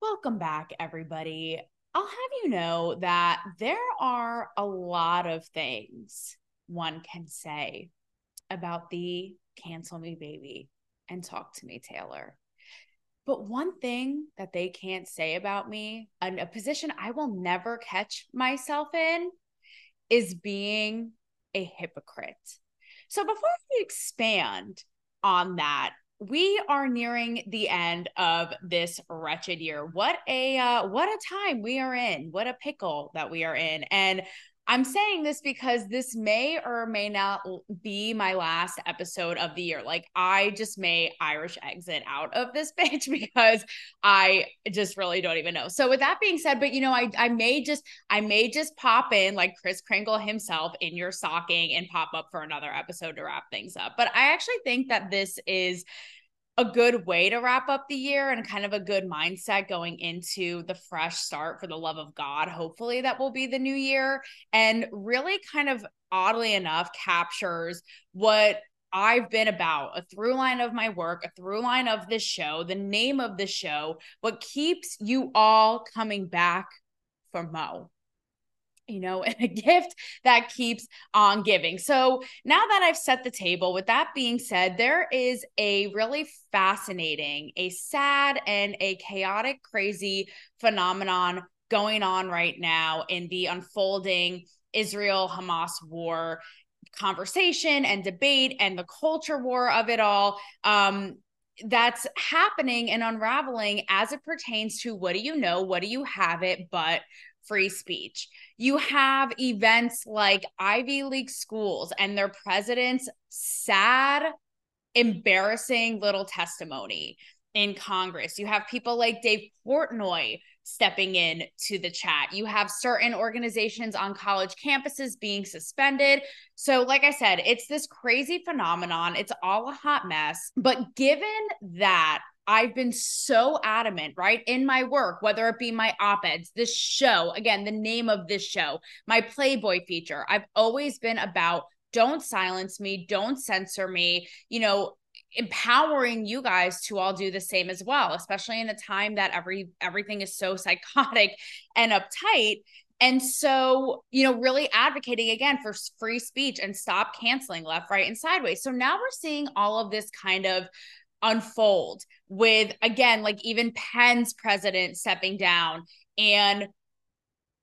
Welcome back, everybody. I'll have you know that there are a lot of things one can say about the cancel me baby and talk to me, Taylor. But one thing that they can't say about me, and a position I will never catch myself in, is being a hypocrite. So before we expand on that, we are nearing the end of this wretched year. What a uh, what a time we are in. What a pickle that we are in. And I'm saying this because this may or may not be my last episode of the year. Like I just may Irish exit out of this bitch because I just really don't even know. So with that being said, but you know, I I may just I may just pop in like Kris Kringle himself in your stocking and pop up for another episode to wrap things up. But I actually think that this is a good way to wrap up the year and kind of a good mindset going into the fresh start for the love of God. Hopefully, that will be the new year. And really, kind of oddly enough, captures what I've been about a through line of my work, a through line of this show, the name of the show, what keeps you all coming back for Mo you know, and a gift that keeps on giving. So now that I've set the table, with that being said, there is a really fascinating, a sad, and a chaotic, crazy phenomenon going on right now in the unfolding Israel Hamas war conversation and debate and the culture war of it all. Um, that's happening and unraveling as it pertains to what do you know, what do you have it, but free speech. You have events like Ivy League schools and their presidents' sad, embarrassing little testimony in Congress. You have people like Dave Portnoy stepping in to the chat. You have certain organizations on college campuses being suspended. So, like I said, it's this crazy phenomenon. It's all a hot mess. But given that I've been so adamant, right, in my work, whether it be my op eds, this show, again, the name of this show, my Playboy feature, I've always been about don't silence me, don't censor me, you know, empowering you guys to all do the same as well especially in a time that every everything is so psychotic and uptight and so, you know, really advocating again for free speech and stop canceling left, right, and sideways. So now we're seeing all of this kind of unfold with again like even Penn's president stepping down and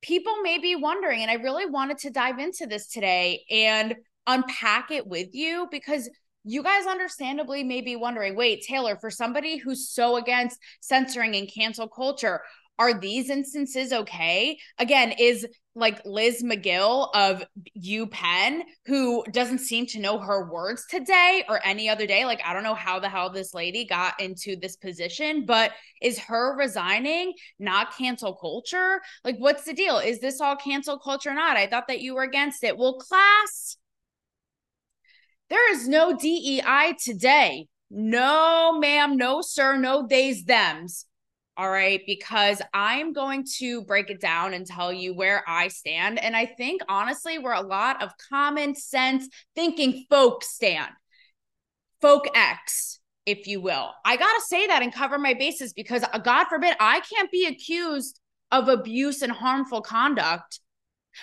people may be wondering and I really wanted to dive into this today and unpack it with you because you guys understandably may be wondering wait Taylor for somebody who's so against censoring and cancel culture are these instances okay? Again, is like Liz Magill of UPenn, who doesn't seem to know her words today or any other day. Like, I don't know how the hell this lady got into this position, but is her resigning not cancel culture? Like, what's the deal? Is this all cancel culture or not? I thought that you were against it. Well, class, there is no DEI today. No, ma'am, no, sir, no days, thems. All right, because I'm going to break it down and tell you where I stand. And I think honestly, where a lot of common sense thinking folks stand, folk X, if you will. I got to say that and cover my bases because, uh, God forbid, I can't be accused of abuse and harmful conduct.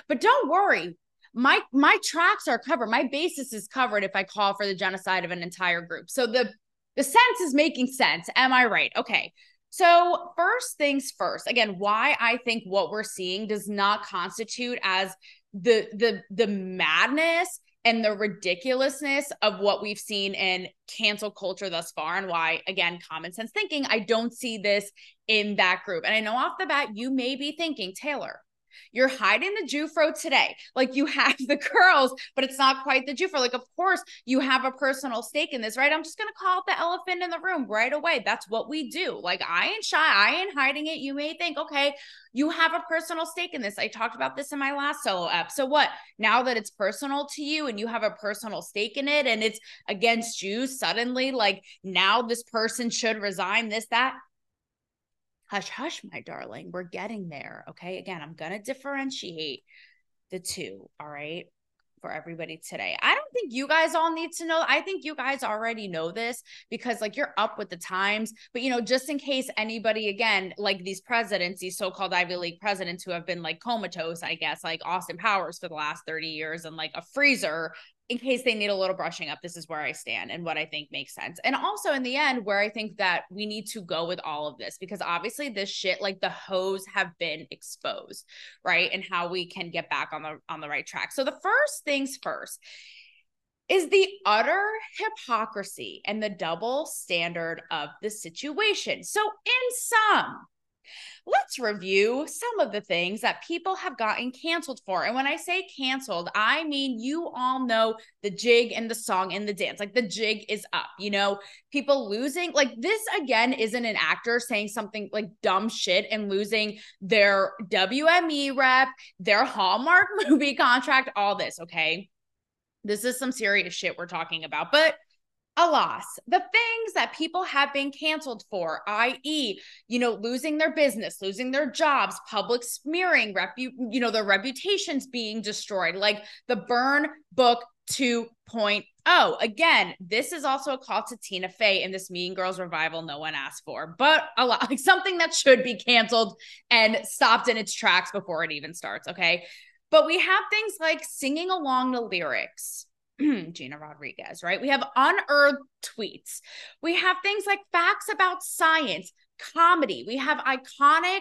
But don't worry, my my tracks are covered. My basis is covered if I call for the genocide of an entire group. So the the sense is making sense. Am I right? Okay. So, first things first, again, why I think what we're seeing does not constitute as the the the madness and the ridiculousness of what we've seen in cancel culture thus far and why again common sense thinking I don't see this in that group. And I know off the bat you may be thinking Taylor you're hiding the Jewfro today. Like you have the curls, but it's not quite the Jewfro. Like, of course, you have a personal stake in this, right? I'm just going to call it the elephant in the room right away. That's what we do. Like, I ain't shy. I ain't hiding it. You may think, okay, you have a personal stake in this. I talked about this in my last solo app. So what? Now that it's personal to you and you have a personal stake in it and it's against you, suddenly, like now this person should resign this, that hush, hush, my darling. We're getting there. Okay. Again, I'm going to differentiate the two. All right. for everybody today. I don't think you guys all need to know. I think you guys already know this because like you're up with the times. But you know, just in case anybody again, like these presidents, these so-called Ivy League presidents who have been like comatose, I guess, like Austin Powers for the last 30 years and like a freezer in case they need a little brushing up, this is where I stand and what I think makes sense. And also in the end, where I think that we need to go with all of this, because obviously this shit, like the hoes have been exposed, right? And how we can get back on the on the right track. So the first things first is the utter hypocrisy and the double standard of the situation. So in some let's review some of the things that people have gotten canceled for. And when I say canceled, I mean you all know the jig and the song and the dance. Like the jig is up, you know, people losing. Like this again isn't an actor saying something like dumb shit and losing their WME rep, their Hallmark movie contract, all this, okay? This is some serious shit we're talking about. But alas, the things that people have been canceled for, i.e., you know, losing their business, losing their jobs, public smearing, repu- you know, their reputations being destroyed, like the burn book 2.0. Again, this is also a call to Tina Fey in this Mean Girls revival no one asked for, but a lot like something that should be canceled and stopped in its tracks before it even starts. Okay. But we have things like singing along the lyrics, Gina Rodriguez, right? We have unearthed tweets. We have things like facts about science, comedy. We have iconic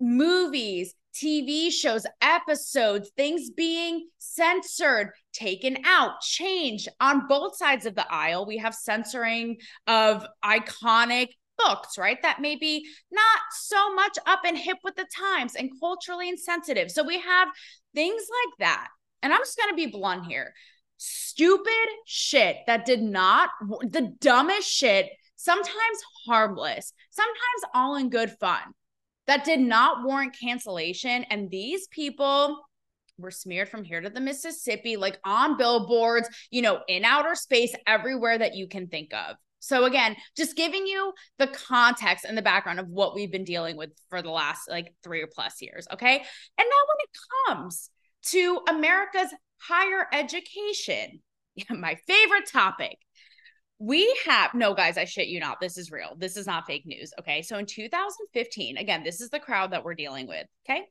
movies, TV shows, episodes, things being censored, taken out, changed on both sides of the aisle. We have censoring of iconic books, right? That may be not so much up and hip with the times and culturally insensitive. So we have things like that. And I'm just going to be blunt here stupid shit that did not, the dumbest shit, sometimes harmless, sometimes all in good fun, that did not warrant cancellation. And these people, were smeared from here to the Mississippi, like on billboards, you know, in outer space, everywhere that you can think of. So again, just giving you the context and the background of what we've been dealing with for the last like 3 or plus years, okay? And now when it comes to America's higher education. My favorite topic. We have no guys, I shit you not. This is real. This is not fake news. Okay. So in 2015, again, this is the crowd that we're dealing with. Okay.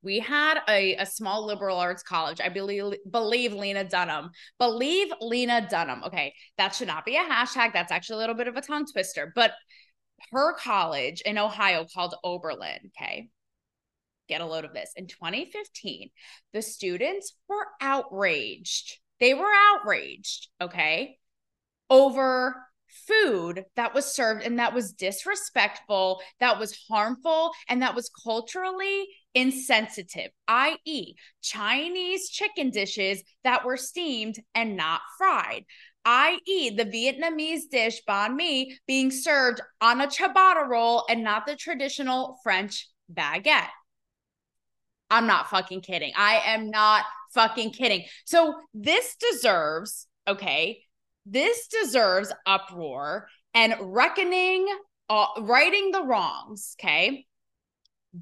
We had a, a small liberal arts college. I believe believe Lena Dunham. Believe Lena Dunham. Okay. That should not be a hashtag. That's actually a little bit of a tongue twister. But her college in Ohio called Oberlin. Okay get a load of this. In 2015, the students were outraged. They were outraged, okay, over food that was served and that was disrespectful, that was harmful, and that was culturally insensitive, i.e., Chinese chicken dishes that were steamed and not fried i.e., the Vietnamese dish banh mi being served on a ciabatta roll and not the traditional French baguette. I'm not fucking kidding. I am not fucking kidding. So this deserves, okay, this deserves uproar and reckoning, uh, righting the wrongs, okay?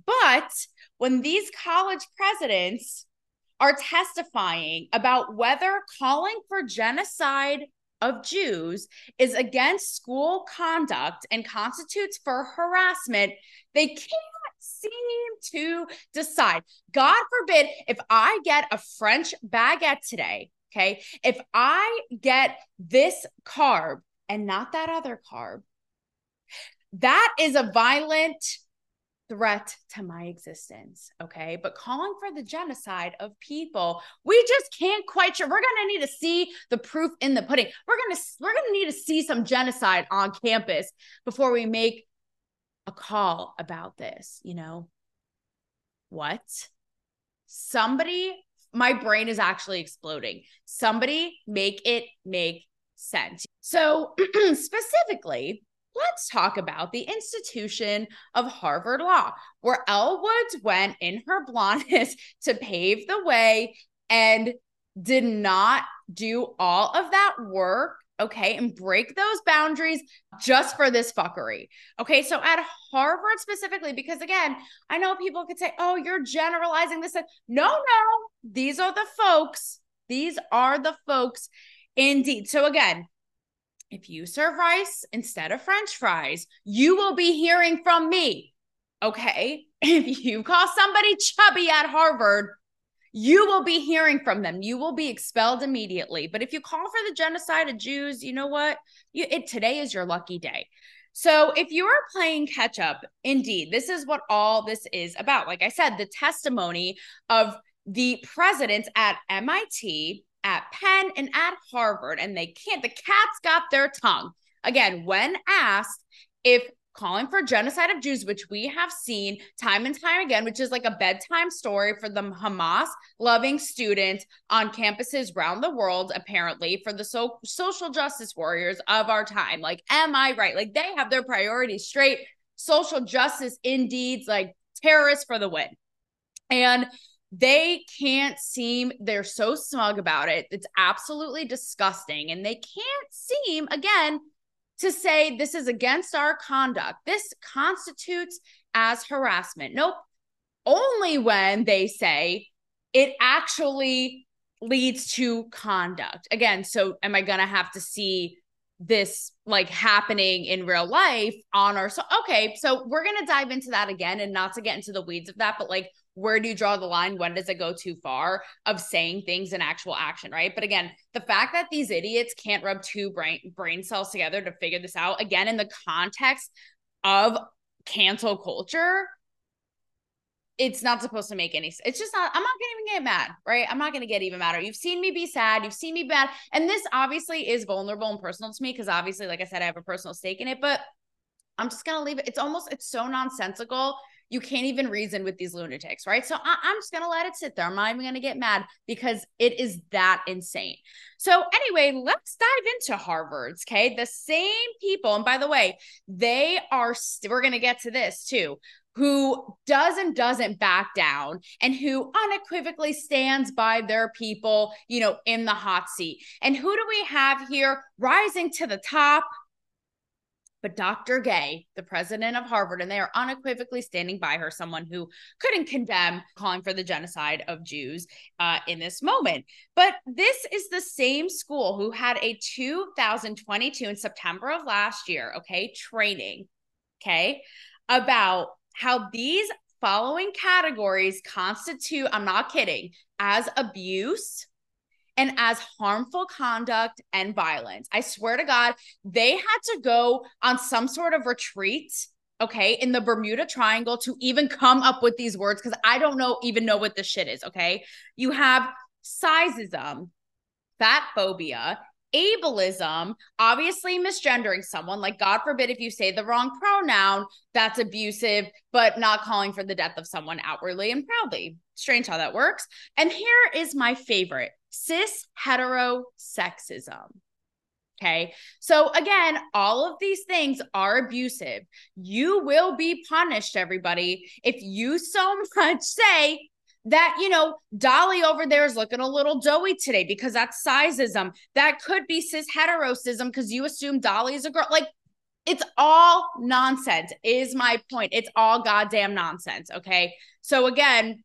But when these college presidents are testifying about whether calling for genocide of Jews is against school conduct and constitutes for harassment, they can't seem to decide. God forbid if I get a French baguette today, okay? If I get this carb and not that other carb, that is a violent threat to my existence okay but calling for the genocide of people we just can't quite sure we're to need to see the proof in the pudding we're to we're to need to see some genocide on campus before we make a call about this, you know? What? Somebody, my brain is actually exploding. Somebody make it make sense. So, specifically, let's talk about the institution of Harvard Law, where Elle Woods went in her blondness to pave the way and did not do all of that work okay, and break those boundaries just for this fuckery. Okay, so at Harvard specifically, because again, I know people could say, oh, you're generalizing this. No, no, these are the folks These are the folks indeed. So, again, if you serve rice instead of french fries, you will be hearing from me. Okay. If you call somebody chubby at Harvard, you will be hearing from them. You will be expelled immediately. But if you call for the genocide of Jews, you know what? You, it, today is your lucky day. So, if you are playing catch up, indeed, this is what all this is about. Like I said, the testimony of the presidents at MIT, at Penn, and at Harvard, and they can't, the cats got their tongue. Again, when asked if calling for genocide of Jews, which we have seen time and time again, which is like a bedtime story for the Hamas loving students on campuses around the world, apparently, for the so- social justice warriors of our time. Like, am I right? Like, they have their priorities straight. Social justice indeed, like terrorists for the win. And they can't seem they're so smug about it it's absolutely disgusting and they can't seem again to say this is against our conduct. This constitutes as harassment. Nope. Only when they say it actually leads to conduct. Again so am i going to have to see this like happening in real life on our so okay so we're going to dive into that again and not to get into the weeds of that but like where do you draw the line? When does it go too far of saying things in actual action, right? But again, the fact that these idiots can't rub two brain brain cells together to figure this out, again, in the context of cancel culture, it's not supposed to make any sense. It's just not, I'm not gonna even get mad, right? I'm not gonna get even madder. You've seen me be sad, you've seen me bad. And this obviously is vulnerable and personal to me because obviously, like I said, I have a personal stake in it, but I'm just gonna leave it. It's almost it's so nonsensical you can't even reason with these lunatics, right? So I- am just gonna let it sit there. I'm not even gonna get mad because it is that insane. So anyway, let's dive into Harvard's. Okay, the same people, and by the way, they are. we we're gonna get to this too. Who does and doesn't back down and who unequivocally stands by their people, you know, in the hot seat. And who do we have here rising to the top? But Dr. Gay, the president of Harvard, and they are unequivocally standing by her, someone who couldn't condemn calling for the genocide of Jews uh, in this moment. But this is the same school who had a 2022 in September of last year, okay, training, okay, about how these following categories constitute, I'm not kidding, as abuse and as harmful conduct and violence. I swear to God, they had to go on some sort of retreat, okay, in the Bermuda Triangle to even come up with these words because I don't know even know what this shit is, okay? You have sizeism, fat phobia, ableism, obviously misgendering someone, like God forbid if you say the wrong pronoun, that's abusive, but not calling for the death of someone outwardly and proudly. Strange how that works. And here is my favorite cis heterosexism. Okay. So again, all of these things are abusive. You will be punished, everybody, if you so much say that, you know, Dolly over there is looking a little doughy today because that's sizeism. That could be cis heterosism because you assume Dolly is a girl. Like, it's all nonsense, is my point. It's all goddamn nonsense. Okay. So again,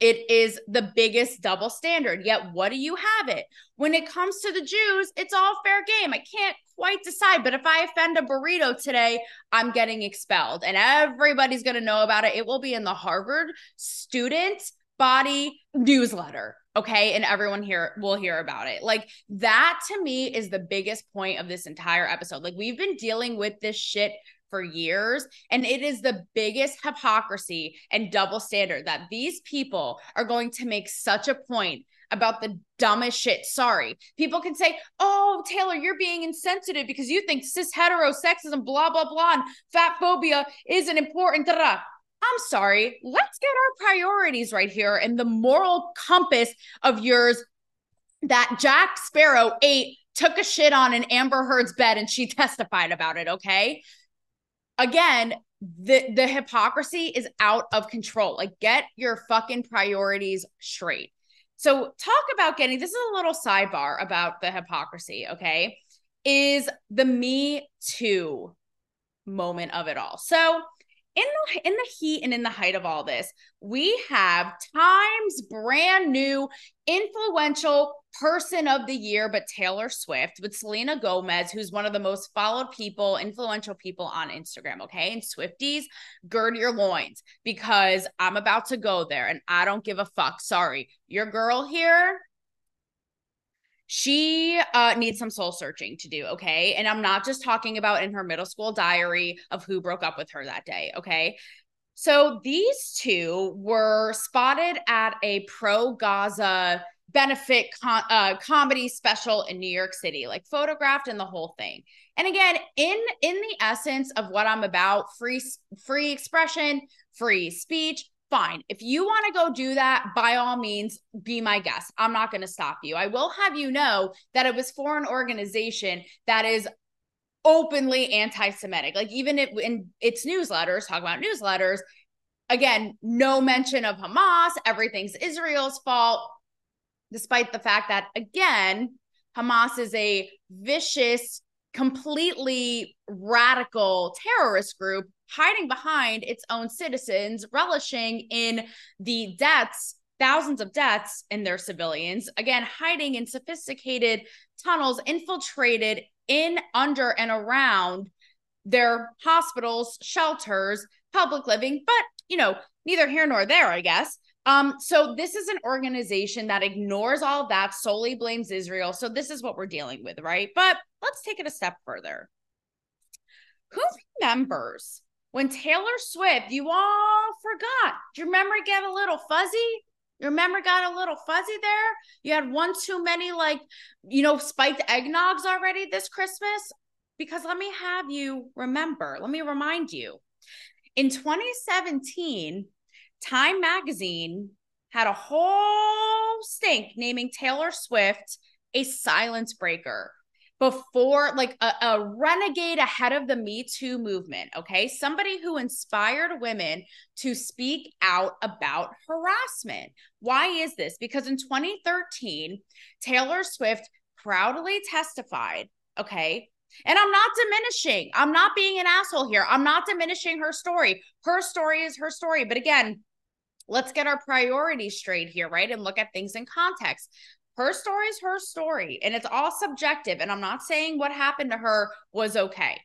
it is the biggest double standard. Yet, what do you have it? When it comes to the Jews, it's all fair game. I can't quite decide, but if I offend a burrito today, I'm getting expelled and everybody's going to know about it. It will be in the Harvard student body newsletter. Okay. And everyone here will hear about it. Like, that to me is the biggest point of this entire episode. Like, we've been dealing with this shit for years. And it is the biggest hypocrisy and double standard that these people are going to make such a point about the dumbest shit. Sorry. People can say, oh, Taylor, you're being insensitive because you think cis heterosexism, blah, blah, blah, and fat phobia isn't important. Da-da. I'm sorry. Let's get our priorities right here and the moral compass of yours that Jack Sparrow ate, took a shit on an Amber Heard's bed, and she testified about it. Okay again, the the hypocrisy is out of control. Like get your fucking priorities straight. So talk about getting this is a little sidebar about the hypocrisy, okay? Is the me too moment of it all. So in the in the heat and in the height of all this, we have Times brand new influential person of the year, but Taylor Swift with Selena Gomez, who's one of the most followed people, influential people on Instagram. Okay. And Swifties, gird your loins because I'm about to go there and I don't give a fuck. Sorry. Your girl here, she uh, needs some soul searching to do. Okay. And I'm not just talking about in her middle school diary of who broke up with her that day. Okay. So these two were spotted at a pro Gaza benefit com- uh, comedy special in New York City, like photographed and the whole thing. And again, in in the essence of what I'm about, free free expression, free speech, fine. If you want to go do that, by all means, be my guest. I'm not going to stop you. I will have you know that it was for an organization that is openly anti-Semitic. Like even it, in its newsletters, talk about newsletters. Again, no mention of Hamas. Everything's Israel's fault despite the fact that, again, Hamas is a vicious, completely radical terrorist group hiding behind its own citizens, relishing in the deaths, thousands of deaths in their civilians, again, hiding in sophisticated tunnels, infiltrated in, under, and around their hospitals, shelters, public living, but you know, neither here nor there, I guess. Um, so this is an organization that ignores all that, solely blames Israel. So this is what we're dealing with, right? But let's take it a step further. Who remembers when Taylor Swift, you all forgot? Do you remember get a little fuzzy? Your memory got a little fuzzy there? You had one too many, like, you know, spiked eggnogs already this Christmas? Because let me have you remember, let me remind you. In 2017, Time Magazine had a whole stink naming Taylor Swift a silence breaker before like a, a, renegade ahead of the Me Too movement. Okay. Somebody who inspired women to speak out about harassment. Why is this? Because in 2013, Taylor Swift proudly testified. Okay. And I'm not diminishing, I'm not being an asshole here. I'm not diminishing her story. Her story is her story. But again, let's get our priorities straight here, right? And look at things in context. Her story is her story, and it's all subjective. And I'm not saying what happened to her was okay,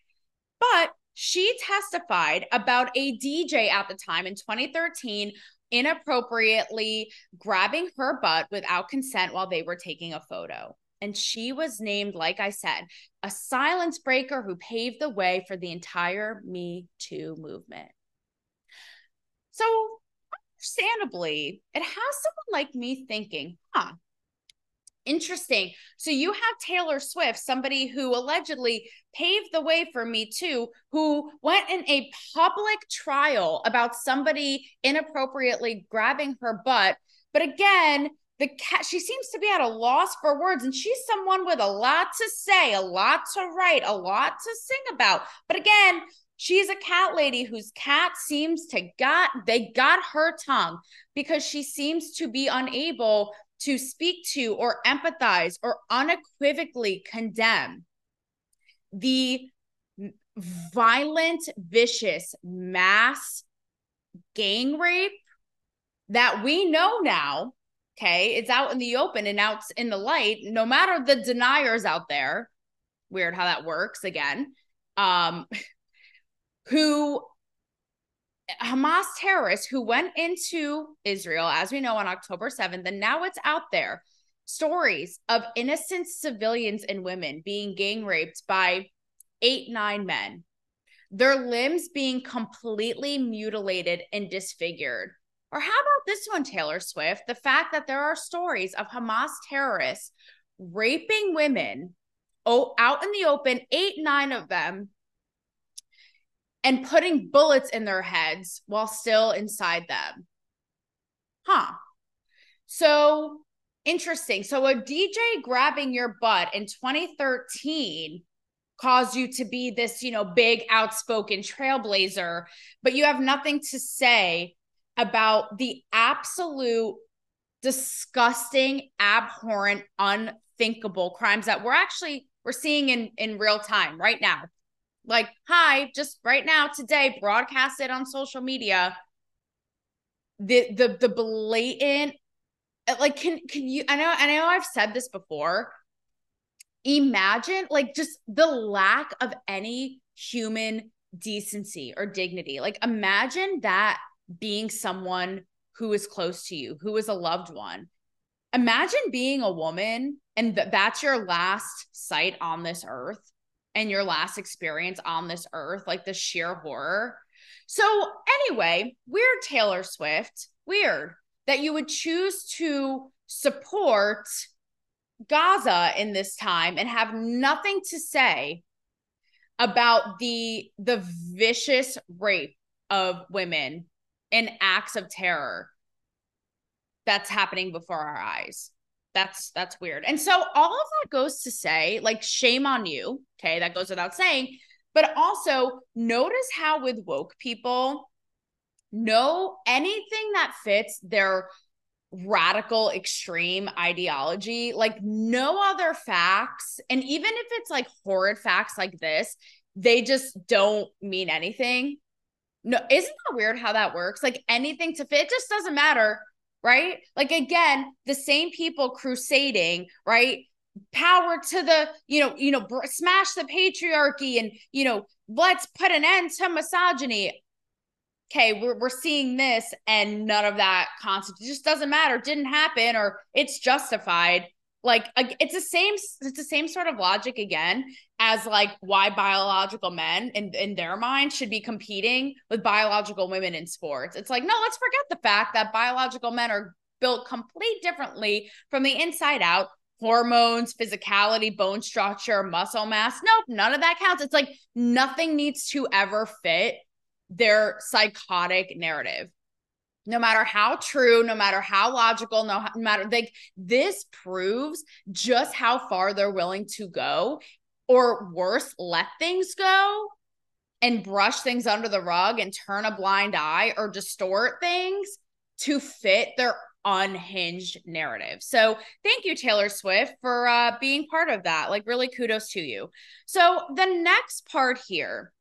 but she testified about a DJ at the time in 2013 inappropriately grabbing her butt without consent while they were taking a photo. And she was named, like I said, a silence breaker who paved the way for the entire Me Too movement. So understandably, it has someone like me thinking, huh, interesting. So you have Taylor Swift, somebody who allegedly paved the way for me too, who went in a public trial about somebody inappropriately grabbing her butt. But again, the cat she seems to be at a loss for words and she's someone with a lot to say a lot to write a lot to sing about but again She's a cat lady whose cat seems to got they got her tongue because she seems to be unable to speak to or empathize or unequivocally condemn the violent, vicious mass gang rape that we know now. Okay. It's out in the open and out in the light, no matter the deniers out there. Weird how that works again. Um, who Hamas terrorists who went into Israel, as we know, on October 7th, and now it's out there stories of innocent civilians and women being gang raped by eight, nine men, their limbs being completely mutilated and disfigured. Or how about this one, Taylor Swift? The fact that there are stories of Hamas terrorists raping women oh, out in the open, eight, nine of them, and putting bullets in their heads while still inside them. Huh. So interesting. So a DJ grabbing your butt in 2013 caused you to be this, you know, big outspoken trailblazer, but you have nothing to say about the absolute disgusting, abhorrent, unthinkable crimes that we're actually we're seeing in in real time right now like, hi, just right now, today, broadcast it on social media. The the the blatant uh, like can can you I know I know I've said this before. Imagine like just the lack of any human decency or dignity. Like imagine that being someone who is close to you, who is a loved one. Imagine being a woman and th- that's your last sight on this earth and your last experience on this earth, like the sheer horror. So, anyway, weird Taylor Swift, weird that you would choose to support Gaza in this time and have nothing to say about the the vicious rape of women and acts of terror that's happening before our eyes. That's that's weird. And so all of that goes to say like shame on you, okay? That goes without saying, but also notice how with woke people know anything that fits their radical extreme ideology like no other facts and even if it's like horrid facts like this they just don't mean anything no isn't that weird how that works like anything to fit it just doesn't matter right? Like again the same people crusading right? Power to the you know you know br- smash the patriarchy and you know let's put an end to misogyny. Okay, we're, we're seeing this and none of that concept just doesn't matter, didn't happen, or it's justified. Like it's the same, it's the same sort of logic again as like why biological men in, in their mind should be competing with biological women in sports. It's like, no, let's forget the fact that biological men are built complete differently from the inside out hormones, physicality, bone structure, muscle mass. Nope, none of that counts. It's like nothing needs to ever fit their psychotic narrative no matter how true, no matter how logical, no, no matter like this proves just how far they're willing to go, or worse, let things go and brush things under the rug and turn a blind eye or distort things to fit their unhinged narrative. So thank you, Taylor Swift, for uh, being part of that. Like, really kudos to you. So the next part here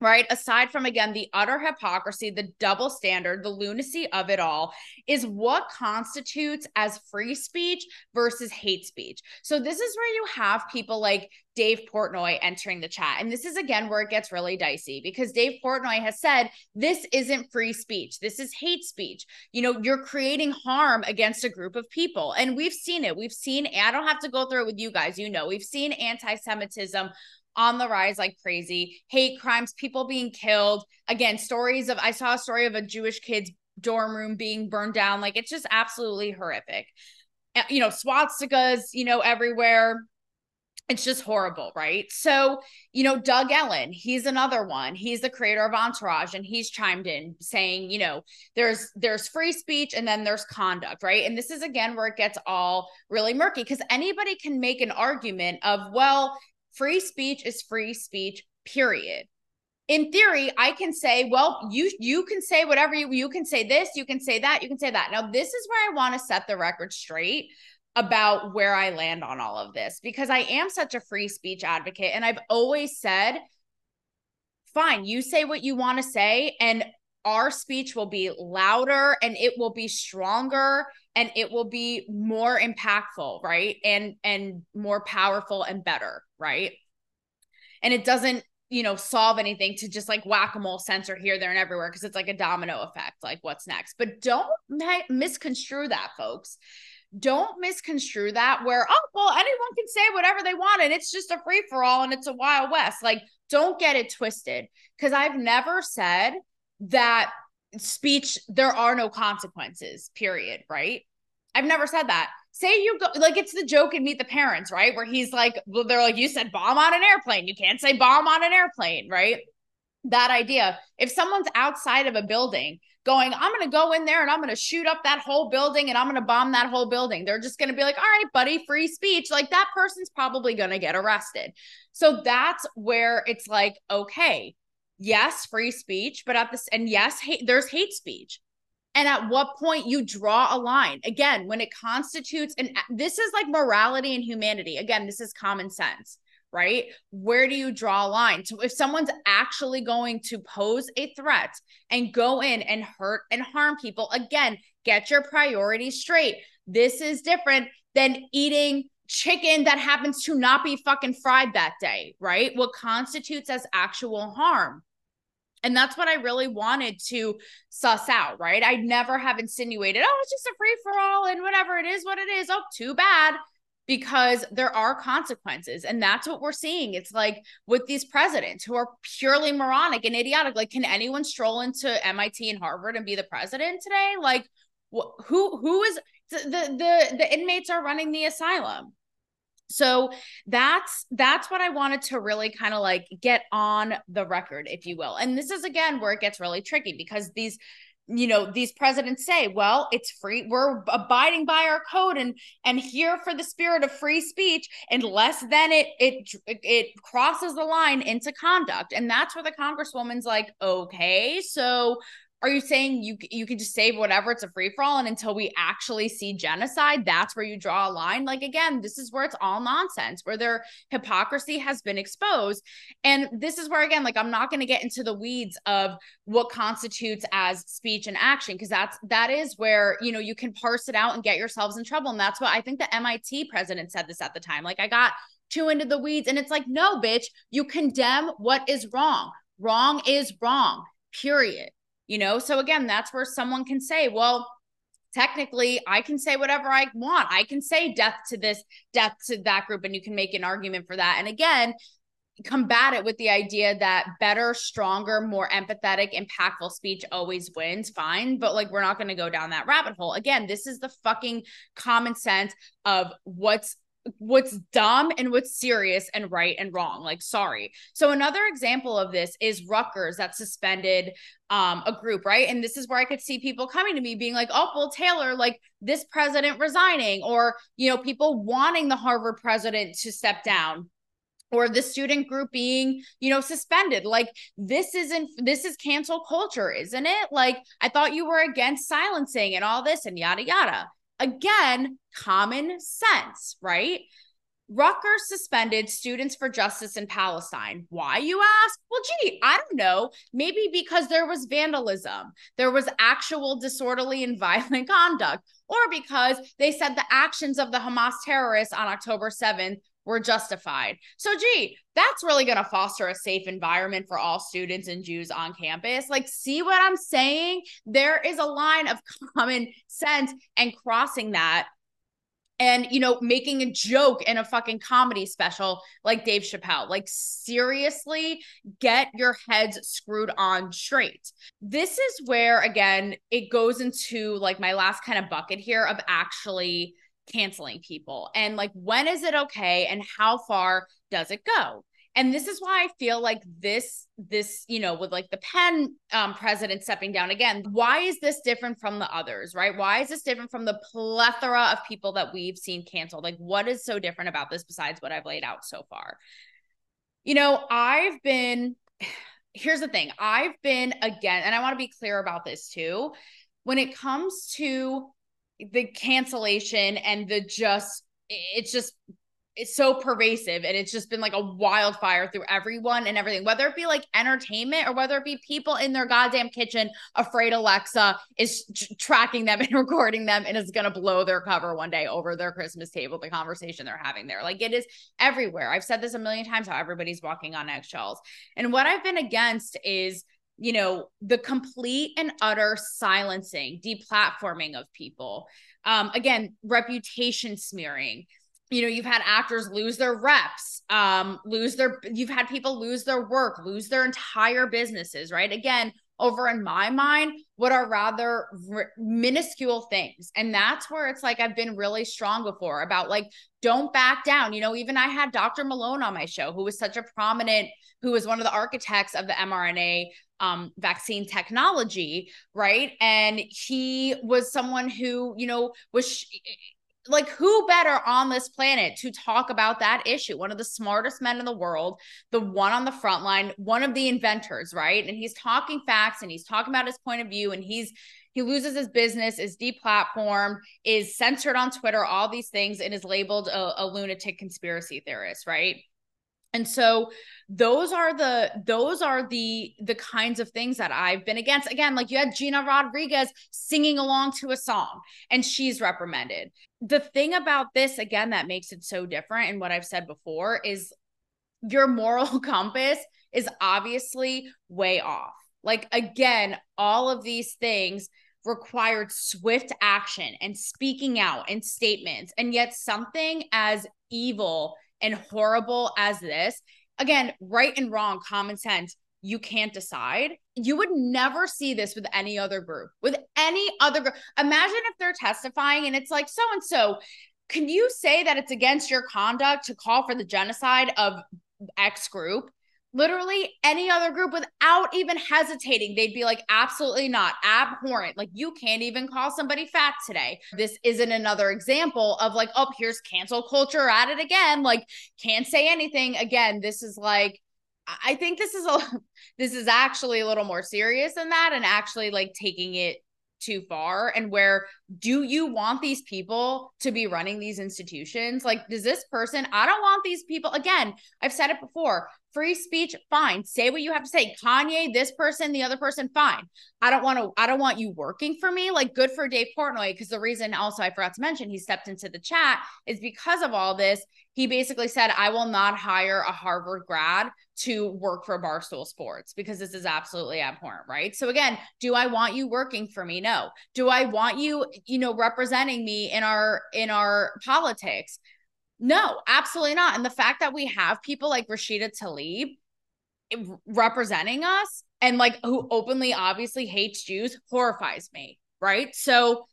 right? Aside from, again, the utter hypocrisy, the double standard, the lunacy of it all, is what constitutes as free speech versus hate speech. So, this is where you have people like Dave Portnoy entering the chat. And this is, again, where it gets really dicey because Dave Portnoy has said this isn't free speech. This is hate speech. You know, you're creating harm against a group of people. And we've seen it. We've seen, I don't have to go through it with you guys, you know, we've seen anti Semitism on the rise like crazy. Hate crimes, people being killed. Again, stories of I saw a story of a Jewish kid's dorm room being burned down. Like it's just absolutely horrific. Uh, you know, swastikas, you know, everywhere. It's just horrible, right? So, you know, Doug Ellin, he's another one. He's the creator of Entourage and he's chimed in saying, you know, there's there's free speech and then there's conduct, right? And this is again where it gets all really murky because anybody can make an argument of, well, free speech is free speech, period. In theory, I can say, well, you you can say whatever you you can say this, you can say that, you can say that. Now, this is where I want to set the record straight about where I land on all of this because I am such a free speech advocate and I've always said fine, you say what you want to say and our speech will be louder and it will be stronger and it will be more impactful right and and more powerful and better right? And it doesn't you know solve anything to just like whack-a-mole censor here there and everywhere because it's like a domino effect like what's next? But don't misconstrue that folks. Don't misconstrue that where oh well anyone can say whatever they want and it's just a free for all and it's a wild west. Like don't get it twisted because i've never said that speech there are no consequences period right? I've never said that say you go like it's the joke in meet the parents right? Where he's like well they're like you said bomb on an airplane. You can't say bomb on an airplane right? That idea. If someone's outside of a building going i'm to go in there and i'm to shoot up that whole building and i'm to bomb that whole building they're just to be like all right buddy free speech like that person's probably to get arrested. So that's where it's like okay yes, free speech, but at this, and yes, hate, there's hate speech. And at what point you draw a line? Again, when it constitutes, and this is like morality and humanity. Again, this is common sense, right? Where do you draw a line? So if someone's actually going to pose a threat and go in and hurt and harm people, again, get your priorities straight. this is different than eating chicken that happens to not be fucking fried that day, right? What constitutes as actual harm. And that's what I really wanted to suss out, right? I never have insinuated, oh, it's just a free for all and whatever it is, what it is. Oh, too bad. Because there are consequences. And that's what we're seeing. It's like with these presidents who are purely moronic and idiotic. Like, can anyone stroll into MIT and Harvard and be the president today? Like, wh- who who is the the the inmates are running the asylum so that's that's what i wanted to really kind of like get on the record if you will. And this is again where it gets really tricky because these you know these presidents say well it's free we're abiding by our code and and here for the spirit of free speech unless then it it it crosses the line into conduct. And that's where the congresswoman's like okay so are you saying you you can just save whatever it's a free for all and until we actually see genocide that's where you draw a line? Like again this is where it's all nonsense where their hypocrisy has been exposed. And this is where again like I'm not going to get into the weeds of what constitutes as speech and action because that's that is where you know you can parse it out and get yourselves in trouble. And that's what I think the MIT president said this at the time. Like I got too into the weeds and it's like no bitch you condemn what is wrong. Wrong is wrong period you know? So again that's where someone can say well technically i can say whatever i want. I can say death to this death to that group and you can make an argument for that. And again combat it with the idea that better stronger more empathetic impactful speech always wins. Fine but like we're not going to go down that rabbit hole. Again this is the fucking common sense of what's what's dumb and what's serious and right and wrong. Like, sorry. So another example of this is Rutgers that suspended um, a group, right? And this is where I could see people coming to me being like, oh, well, Taylor, like this president resigning, or, you know, people wanting the Harvard president to step down or the student group being you know suspended like this isn't this is cancel culture isn't it like i thought you were against silencing and all this and yada yada Again, common sense, right? Rutgers suspended Students for Justice in Palestine. Why, you ask? Well, gee, I don't know. Maybe because there was vandalism, there was actual disorderly and violent conduct, or because they said the actions of the Hamas terrorists on October 7th were justified. So, gee, that's really going to foster a safe environment for all students and Jews on campus. Like, see what I'm saying? There is a line of common sense, and crossing that and you know making a joke in a fucking comedy special like Dave Chappelle like seriously get your heads screwed on straight this is where again it goes into like my last kind of bucket here of actually canceling people. And like when is it okay and how far does it go? And this is why i feel like this this you know with like the penn um, president stepping down again why is this different from the others right? Why is this different from the plethora of people that we've seen canceled? Like what is so different about this besides what i've laid out so far? You know i've been here's the thing. I've been again and i want to be clear about this too. When it comes to the cancellation and the just it's just it's so pervasive and it's just been like a wildfire through everyone and everything. Whether it be like entertainment or whether it be people in their goddamn kitchen afraid alexa is tr- tracking them and recording them and is going to blow their cover one day over their christmas table the conversation they're having there. Like it is everywhere. I've said this a million times how everybody's walking on eggshells. And what i've been against is you know, the complete and utter silencing, deplatforming of people. Um, again, reputation smearing. You know, you've had actors lose their reps, um, lose their, you've had people lose their work, lose their entire businesses, right? Again, over in my mind, what are rather r- minuscule things. And that's where it's like I've been really strong before about like, don't back down. You know, even I had Dr. Malone on my show, who was such a prominent, who was one of the architects of the mRNA um, vaccine technology, right? And he was someone who, you know, was. Sh- like who better on this planet to talk about that issue? One of the smartest men in the world the one on the front line one of the inventors right? And he's talking facts and he's talking about his point of view and he's he loses his business is deplatformed is censored on twitter all these things and is labeled a, a lunatic conspiracy theorist right And so those are the those are the the kinds of things that I've been against. Again, like you had Gina Rodriguez singing along to a song and she's reprimanded. The thing about this again that makes it so different and what I've said before is your moral compass is obviously way off. Like again, all of these things required swift action and speaking out and statements and yet something as evil and horrible as this, again, right and wrong, common sense, you can't decide. You would never see this with any other group, with any other group. Imagine if they're testifying and it's like so and so. Can you say that it's against your conduct to call for the genocide of X group? Literally any other group without even hesitating. They'd be like, absolutely not, abhorrent. Like, you can't even call somebody fat today. This isn't another example of like, oh, here's cancel culture at it again. Like, can't say anything. Again, this is like, I think this is a this is actually a little more serious than that and actually like taking it too far and where do you want these people to be running these institutions like does this person i don't want these people again i've said it before free speech fine. Say what you have to say. Kanye this person the other person fine. I don't want to i don't want you working for me. Like good for dave portnoy because the reason also i forgot to mention he stepped into the chat is because of all this he basically said i will not hire a harvard grad to work for barstool sports because this is absolutely abhorrent right? So again do i want you working for me? No. Do i want you you know representing me in our in our politics no, absolutely not. And the fact that we have people like Rashida Tlaib eh, representing us and like who openly obviously hates Jews horrifies me. Right. So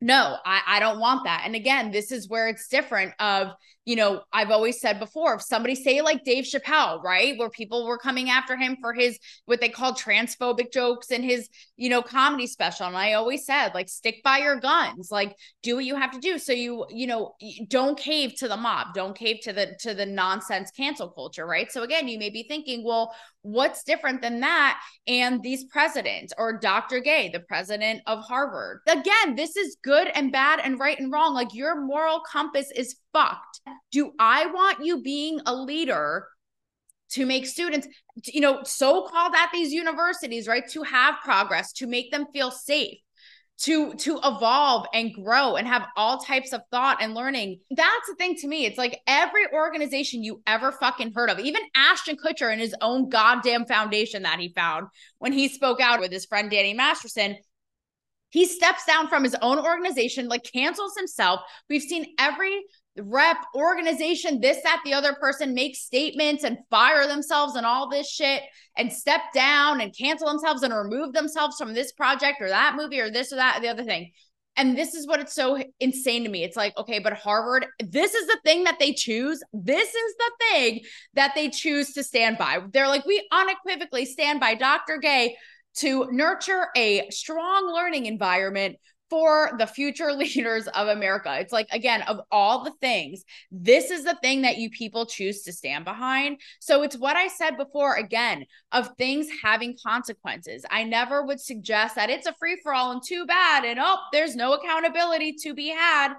no, I, I don't want that. And again, this is where it's different of you know, I've always said before, if somebody say like Dave Chappelle, right, where people were coming after him for his what they call transphobic jokes in his, you know, comedy special. And I always said, like, stick by your guns, like do what you have to do. So you, you know, don't cave to the mob, don't cave to the to the nonsense cancel culture, right? So again, you may be thinking, well, what's different than that and these presidents or Dr. Gay, the president of Harvard? Again, this is good and bad and right and wrong. Like your moral compass is fucked. Do I want you being a leader to make students, you know, so called at these universities, right, to have progress, to make them feel safe? To to evolve and grow and have all types of thought and learning. That's the thing to me. It's like every organization you ever fucking heard of, even Ashton Kutcher and his own goddamn foundation that he found when he spoke out with his friend Danny Masterson, he steps down from his own organization, like cancels himself. We've seen every rep, organization, this, that, the other person make statements and fire themselves and all this shit and step down and cancel themselves and remove themselves from this project or that movie or this or that, or the other thing. And this is what it's so insane to me. It's like, okay, but Harvard, this is the thing that they choose. This is the thing that they choose to stand by. They're like, we unequivocally stand by Dr. Gay to nurture a strong learning environment for the future leaders of America. It's like, again, of all the things, this is the thing that you people choose to stand behind. So it's what I said before, again, of things having consequences. I never would suggest that it's a free for all and too bad. And oh, there's no accountability to be had.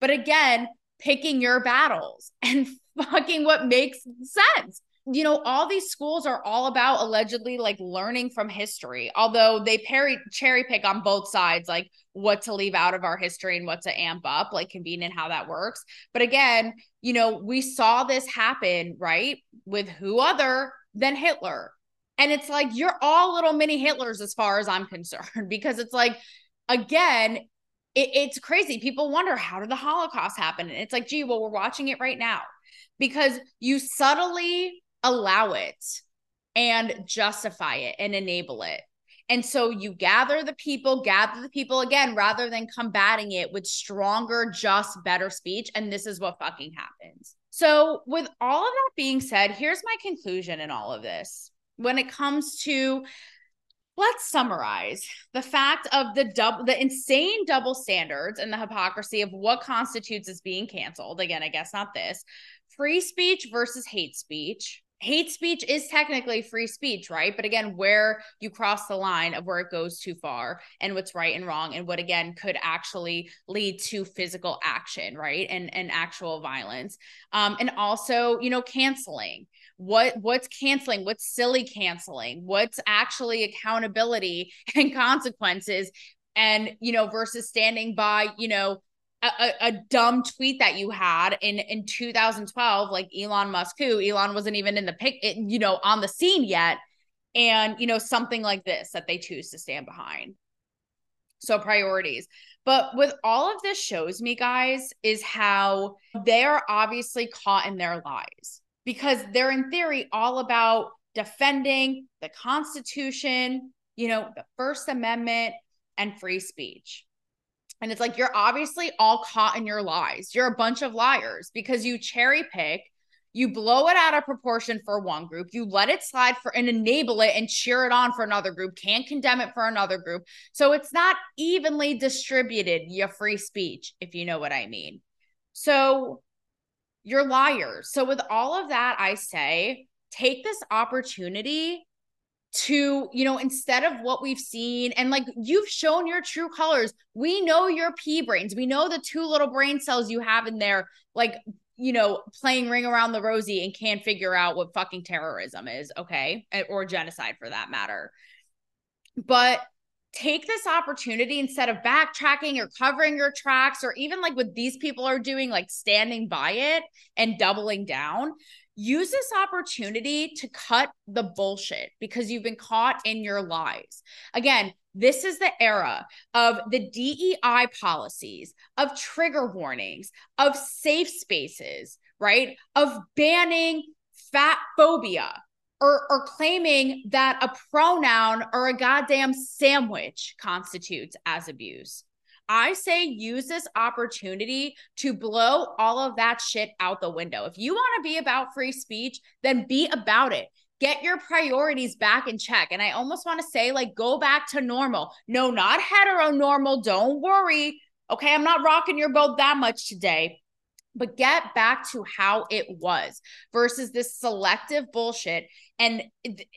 But again, picking your battles and fucking what makes sense you know, all these schools are all about allegedly like learning from history, although they parry, cherry pick on both sides, like what to leave out of our history and what to amp up, like convenient how that works. But again, you know, we saw this happen, right? With who other than Hitler. And it's like, you're all little mini Hitlers as far as I'm concerned, because it's like, again, it, it's crazy. People wonder, how did the Holocaust happen? And it's like, gee, well, we're watching it right now because you subtly allow it and justify it and enable it. And so you gather the people, gather the people again, rather than combating it with stronger, just, better speech. And this is what fucking happens. So, with all of that being said, here's my conclusion in all of this. When it comes to let's summarize the fact of the double the insane double standards and the hypocrisy of what constitutes as being canceled again i guess not this free speech versus hate speech hate speech is technically free speech, right? But again, where you cross the line of where it goes too far and what's right and wrong and what again could actually lead to physical action, right? And and actual violence. Um and also, you know, canceling. What what's canceling? What's silly canceling? What's actually accountability and consequences and you know versus standing by, you know, a, a, dumb tweet that you had in in 2012 like Elon Musk who Elon wasn't even in the pic you know on the scene yet. And you know something like this that they choose to stand behind. So priorities. But with all of this shows me guys is how they're obviously caught in their lies. Because they're in theory all about defending the constitution you know the first amendment and free speech and it's like, you're obviously all caught in your lies. You're a bunch of liars because you cherry pick, you blow it out of proportion for one group, you let it slide for and enable it and cheer it on for another group, can't condemn it for another group. So it's not evenly distributed, your free speech, if you know what I mean. So you're liars. So with all of that, I say, take this opportunity to you know instead of what we've seen and like you've shown your true colors. We know your p brains. We know the two little brain cells you have in there like you know playing ring around the rosy and can't figure out what fucking terrorism is okay? Or genocide for that matter. But take this opportunity instead of backtracking or covering your tracks or even like what these people are doing like standing by it and doubling down use this opportunity to cut the bullshit because you've been caught in your lies. Again, this is the era of the DEI policies, of trigger warnings, of safe spaces, right? Of banning fat phobia or, or claiming that a pronoun or a goddamn sandwich constitutes as abuse. I say use this opportunity to blow all of that shit out the window. If you want to be about free speech, then be about it. Get your priorities back in check. And I almost want to say, like, go back to normal. No, not heteronormal. Don't worry. Okay. I'm not rocking your boat that much today but get back to how it was versus this selective bullshit and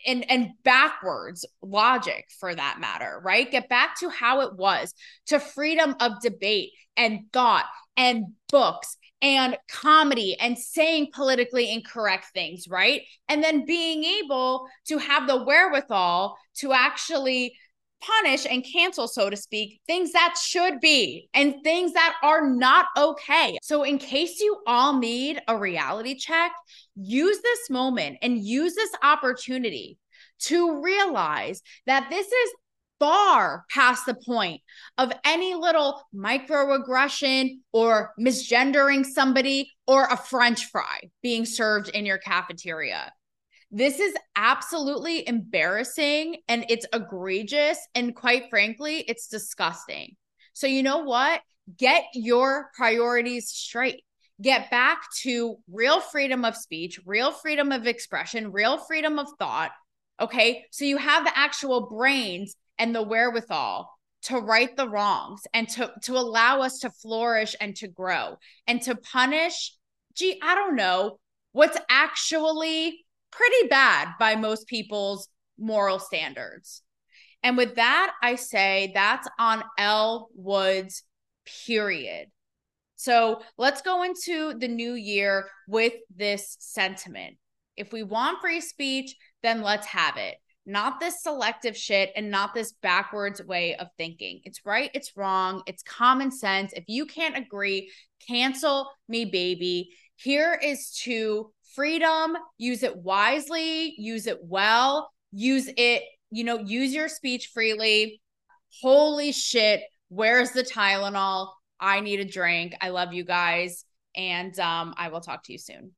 and and backwards logic for that matter right get back to how it was to freedom of debate and thought and books and comedy and saying politically incorrect things right and then being able to have the wherewithal to actually punish and cancel, so to speak, things that should be and things that are not okay. So, in case you all need a reality check, use this moment and use this opportunity to realize that this is far past the point of any little microaggression or misgendering somebody or a french fry being served in your cafeteria. This is absolutely embarrassing and it's egregious. And quite frankly, it's disgusting. So, you know what? Get your priorities straight. Get back to real freedom of speech, real freedom of expression, real freedom of thought. Okay. So you have the actual brains and the wherewithal to right the wrongs and to, to allow us to flourish and to grow and to punish, gee, I don't know, what's actually pretty bad by most people's moral standards. And with that, I say that's on Elle Woods, period. So let's go into the new year with this sentiment. If we want free speech, then let's have it. Not this selective shit and not this backwards way of thinking. It's right, it's wrong, it's common sense. If you can't agree, cancel me, baby. Here is to freedom, use it wisely, use it well, use it, you know, use your speech freely. Holy shit, where's the Tylenol? I need a drink. I love you guys. And um, I will talk to you soon.